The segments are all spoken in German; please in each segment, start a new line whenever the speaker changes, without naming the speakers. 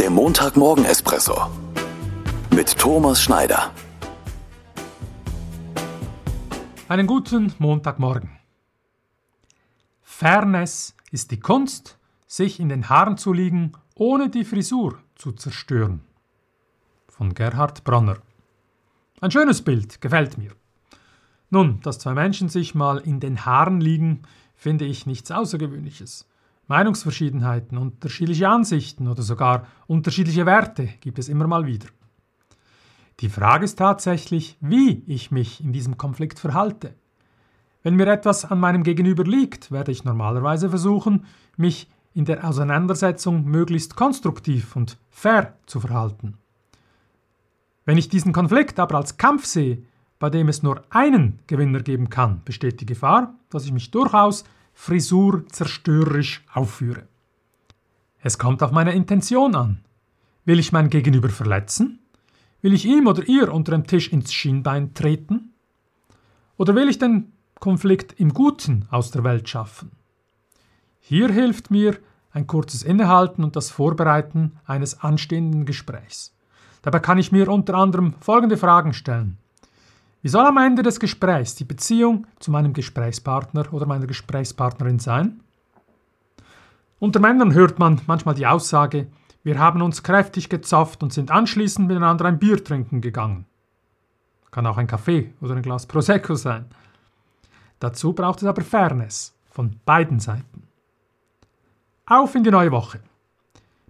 Der Montagmorgen-Espresso mit Thomas Schneider.
Einen guten Montagmorgen. Fairness ist die Kunst, sich in den Haaren zu liegen, ohne die Frisur zu zerstören. Von Gerhard Bronner. Ein schönes Bild, gefällt mir. Nun, dass zwei Menschen sich mal in den Haaren liegen, finde ich nichts Außergewöhnliches. Meinungsverschiedenheiten, unterschiedliche Ansichten oder sogar unterschiedliche Werte gibt es immer mal wieder. Die Frage ist tatsächlich, wie ich mich in diesem Konflikt verhalte. Wenn mir etwas an meinem Gegenüber liegt, werde ich normalerweise versuchen, mich in der Auseinandersetzung möglichst konstruktiv und fair zu verhalten. Wenn ich diesen Konflikt aber als Kampf sehe, bei dem es nur einen Gewinner geben kann, besteht die Gefahr, dass ich mich durchaus frisurzerstörerisch aufführe. Es kommt auf meine Intention an. Will ich mein Gegenüber verletzen? Will ich ihm oder ihr unter dem Tisch ins Schienbein treten? Oder will ich den Konflikt im Guten aus der Welt schaffen? Hier hilft mir ein kurzes Innehalten und das Vorbereiten eines anstehenden Gesprächs. Dabei kann ich mir unter anderem folgende Fragen stellen. Wie soll am Ende des Gesprächs die Beziehung zu meinem Gesprächspartner oder meiner Gesprächspartnerin sein? Unter Männern hört man manchmal die Aussage, wir haben uns kräftig gezofft und sind anschließend miteinander ein Bier trinken gegangen. Kann auch ein Kaffee oder ein Glas Prosecco sein. Dazu braucht es aber Fairness von beiden Seiten. Auf in die neue Woche.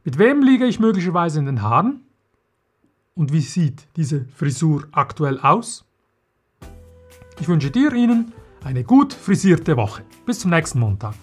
Mit wem liege ich möglicherweise in den Haaren? Und wie sieht diese Frisur aktuell aus? Ich wünsche dir Ihnen eine gut frisierte Woche. Bis zum nächsten Montag.